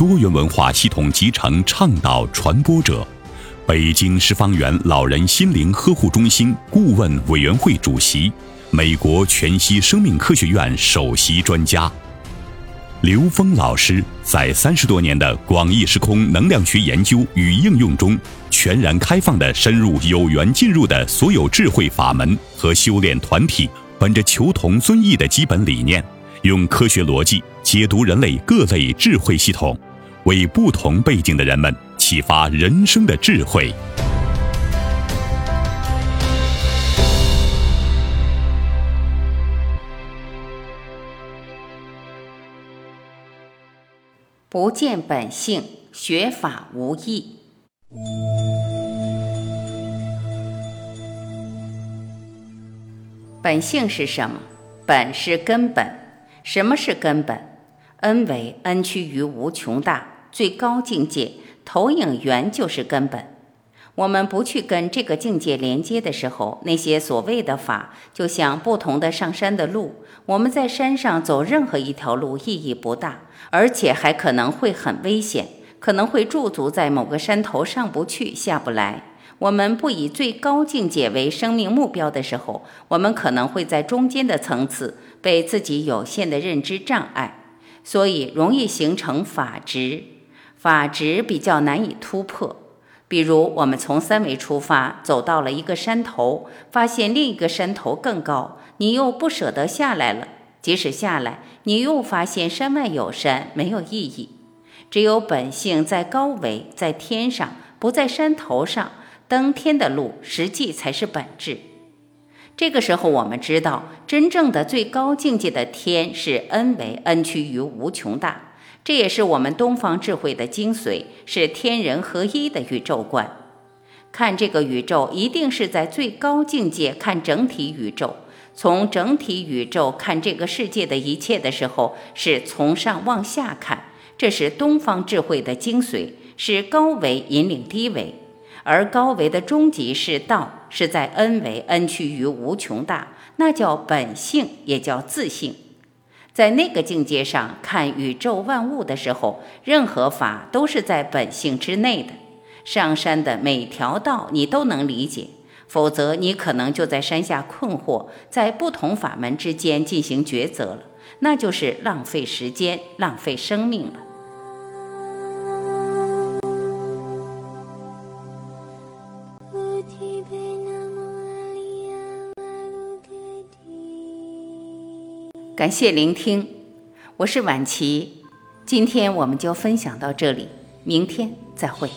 多元文化系统集成倡导传播者，北京十方园老人心灵呵护中心顾问委员会主席，美国全息生命科学院首席专家刘峰老师，在三十多年的广义时空能量学研究与应用中，全然开放的深入有缘进入的所有智慧法门和修炼团体，本着求同尊异的基本理念，用科学逻辑解读人类各类智慧系统。为不同背景的人们启发人生的智慧。不见本性，学法无益。本性是什么？本是根本。什么是根本？恩为恩趋于无穷大。最高境界投影源就是根本。我们不去跟这个境界连接的时候，那些所谓的法，就像不同的上山的路。我们在山上走任何一条路意义不大，而且还可能会很危险，可能会驻足在某个山头上不去下不来。我们不以最高境界为生命目标的时候，我们可能会在中间的层次被自己有限的认知障碍，所以容易形成法执。法执比较难以突破，比如我们从三维出发，走到了一个山头，发现另一个山头更高，你又不舍得下来了。即使下来，你又发现山外有山，没有意义。只有本性在高维，在天上，不在山头上，登天的路，实际才是本质。这个时候，我们知道，真正的最高境界的天是 n 为 n 趋于无穷大。这也是我们东方智慧的精髓，是天人合一的宇宙观。看这个宇宙，一定是在最高境界看整体宇宙。从整体宇宙看这个世界的一切的时候，是从上往下看。这是东方智慧的精髓，是高维引领低维，而高维的终极是道，是在 n 为 n 趋于无穷大，那叫本性，也叫自性。在那个境界上看宇宙万物的时候，任何法都是在本性之内的。上山的每条道你都能理解，否则你可能就在山下困惑，在不同法门之间进行抉择了，那就是浪费时间、浪费生命了。感谢聆听。我是婉琪今天我们就分享到这里明天再会。